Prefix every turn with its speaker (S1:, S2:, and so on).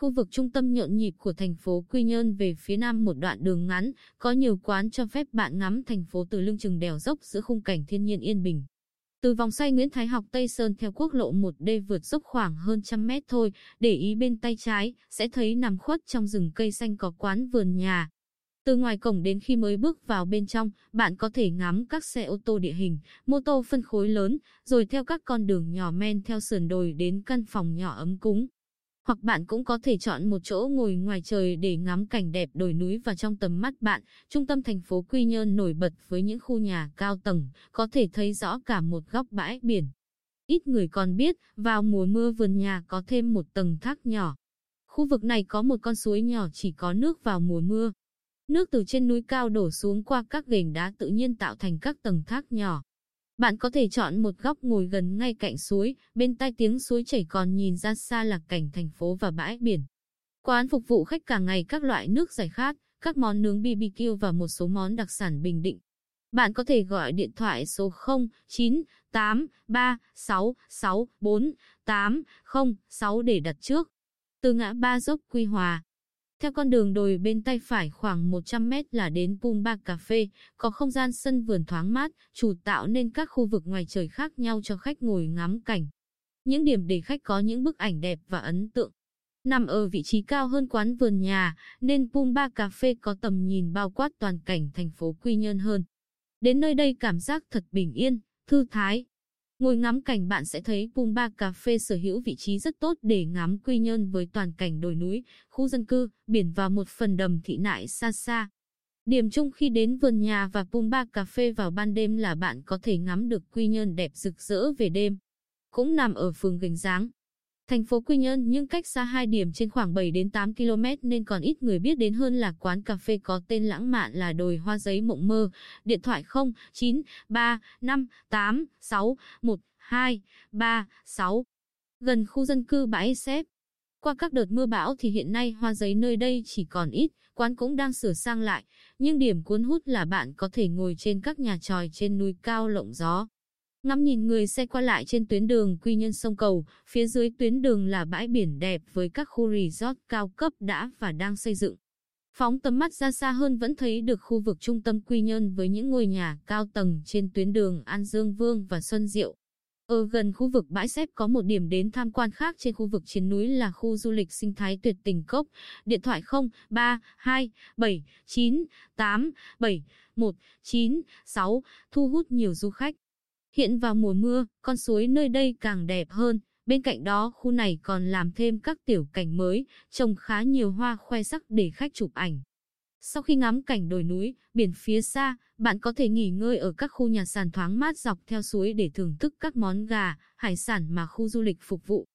S1: khu vực trung tâm nhộn nhịp của thành phố Quy Nhơn về phía nam một đoạn đường ngắn, có nhiều quán cho phép bạn ngắm thành phố từ lưng chừng đèo dốc giữa khung cảnh thiên nhiên yên bình. Từ vòng xoay Nguyễn Thái Học Tây Sơn theo quốc lộ 1D vượt dốc khoảng hơn trăm mét thôi, để ý bên tay trái, sẽ thấy nằm khuất trong rừng cây xanh có quán vườn nhà. Từ ngoài cổng đến khi mới bước vào bên trong, bạn có thể ngắm các xe ô tô địa hình, mô tô phân khối lớn, rồi theo các con đường nhỏ men theo sườn đồi đến căn phòng nhỏ ấm cúng hoặc bạn cũng có thể chọn một chỗ ngồi ngoài trời để ngắm cảnh đẹp đồi núi và trong tầm mắt bạn. Trung tâm thành phố Quy Nhơn nổi bật với những khu nhà cao tầng, có thể thấy rõ cả một góc bãi biển. Ít người còn biết, vào mùa mưa vườn nhà có thêm một tầng thác nhỏ. Khu vực này có một con suối nhỏ chỉ có nước vào mùa mưa. Nước từ trên núi cao đổ xuống qua các gành đá tự nhiên tạo thành các tầng thác nhỏ. Bạn có thể chọn một góc ngồi gần ngay cạnh suối, bên tai tiếng suối chảy còn nhìn ra xa là cảnh thành phố và bãi biển. Quán phục vụ khách cả ngày các loại nước giải khát, các món nướng BBQ và một số món đặc sản Bình Định. Bạn có thể gọi điện thoại số 0983664806 để đặt trước. Từ ngã ba dốc Quy Hòa, theo con đường đồi bên tay phải khoảng 100 mét là đến Pumba Cà Phê, có không gian sân vườn thoáng mát, chủ tạo nên các khu vực ngoài trời khác nhau cho khách ngồi ngắm cảnh. Những điểm để khách có những bức ảnh đẹp và ấn tượng. Nằm ở vị trí cao hơn quán vườn nhà, nên Pumba Cà Phê có tầm nhìn bao quát toàn cảnh thành phố Quy Nhơn hơn. Đến nơi đây cảm giác thật bình yên, thư thái, Ngồi ngắm cảnh bạn sẽ thấy Pumba Cà Phê sở hữu vị trí rất tốt để ngắm Quy Nhơn với toàn cảnh đồi núi, khu dân cư, biển và một phần đầm thị nại xa xa. Điểm chung khi đến vườn nhà và Pumba Cà Phê vào ban đêm là bạn có thể ngắm được Quy Nhơn đẹp rực rỡ về đêm. Cũng nằm ở phường Gành Giáng, Thành phố Quy Nhơn nhưng cách xa hai điểm trên khoảng 7 đến 8 km nên còn ít người biết đến hơn là quán cà phê có tên lãng mạn là đồi hoa giấy mộng mơ. Điện thoại 0935861236. Gần khu dân cư bãi xếp. Qua các đợt mưa bão thì hiện nay hoa giấy nơi đây chỉ còn ít, quán cũng đang sửa sang lại, nhưng điểm cuốn hút là bạn có thể ngồi trên các nhà tròi trên núi cao lộng gió. Ngắm nhìn người xe qua lại trên tuyến đường Quy Nhơn sông Cầu, phía dưới tuyến đường là bãi biển đẹp với các khu resort cao cấp đã và đang xây dựng. Phóng tầm mắt ra xa hơn vẫn thấy được khu vực trung tâm Quy Nhơn với những ngôi nhà cao tầng trên tuyến đường An Dương Vương và Xuân Diệu. Ở gần khu vực bãi xếp có một điểm đến tham quan khác trên khu vực trên núi là khu du lịch sinh thái tuyệt tình cốc. Điện thoại 0327987196 thu hút nhiều du khách. Hiện vào mùa mưa, con suối nơi đây càng đẹp hơn. Bên cạnh đó, khu này còn làm thêm các tiểu cảnh mới, trồng khá nhiều hoa khoe sắc để khách chụp ảnh. Sau khi ngắm cảnh đồi núi, biển phía xa, bạn có thể nghỉ ngơi ở các khu nhà sàn thoáng mát dọc theo suối để thưởng thức các món gà, hải sản mà khu du lịch phục vụ.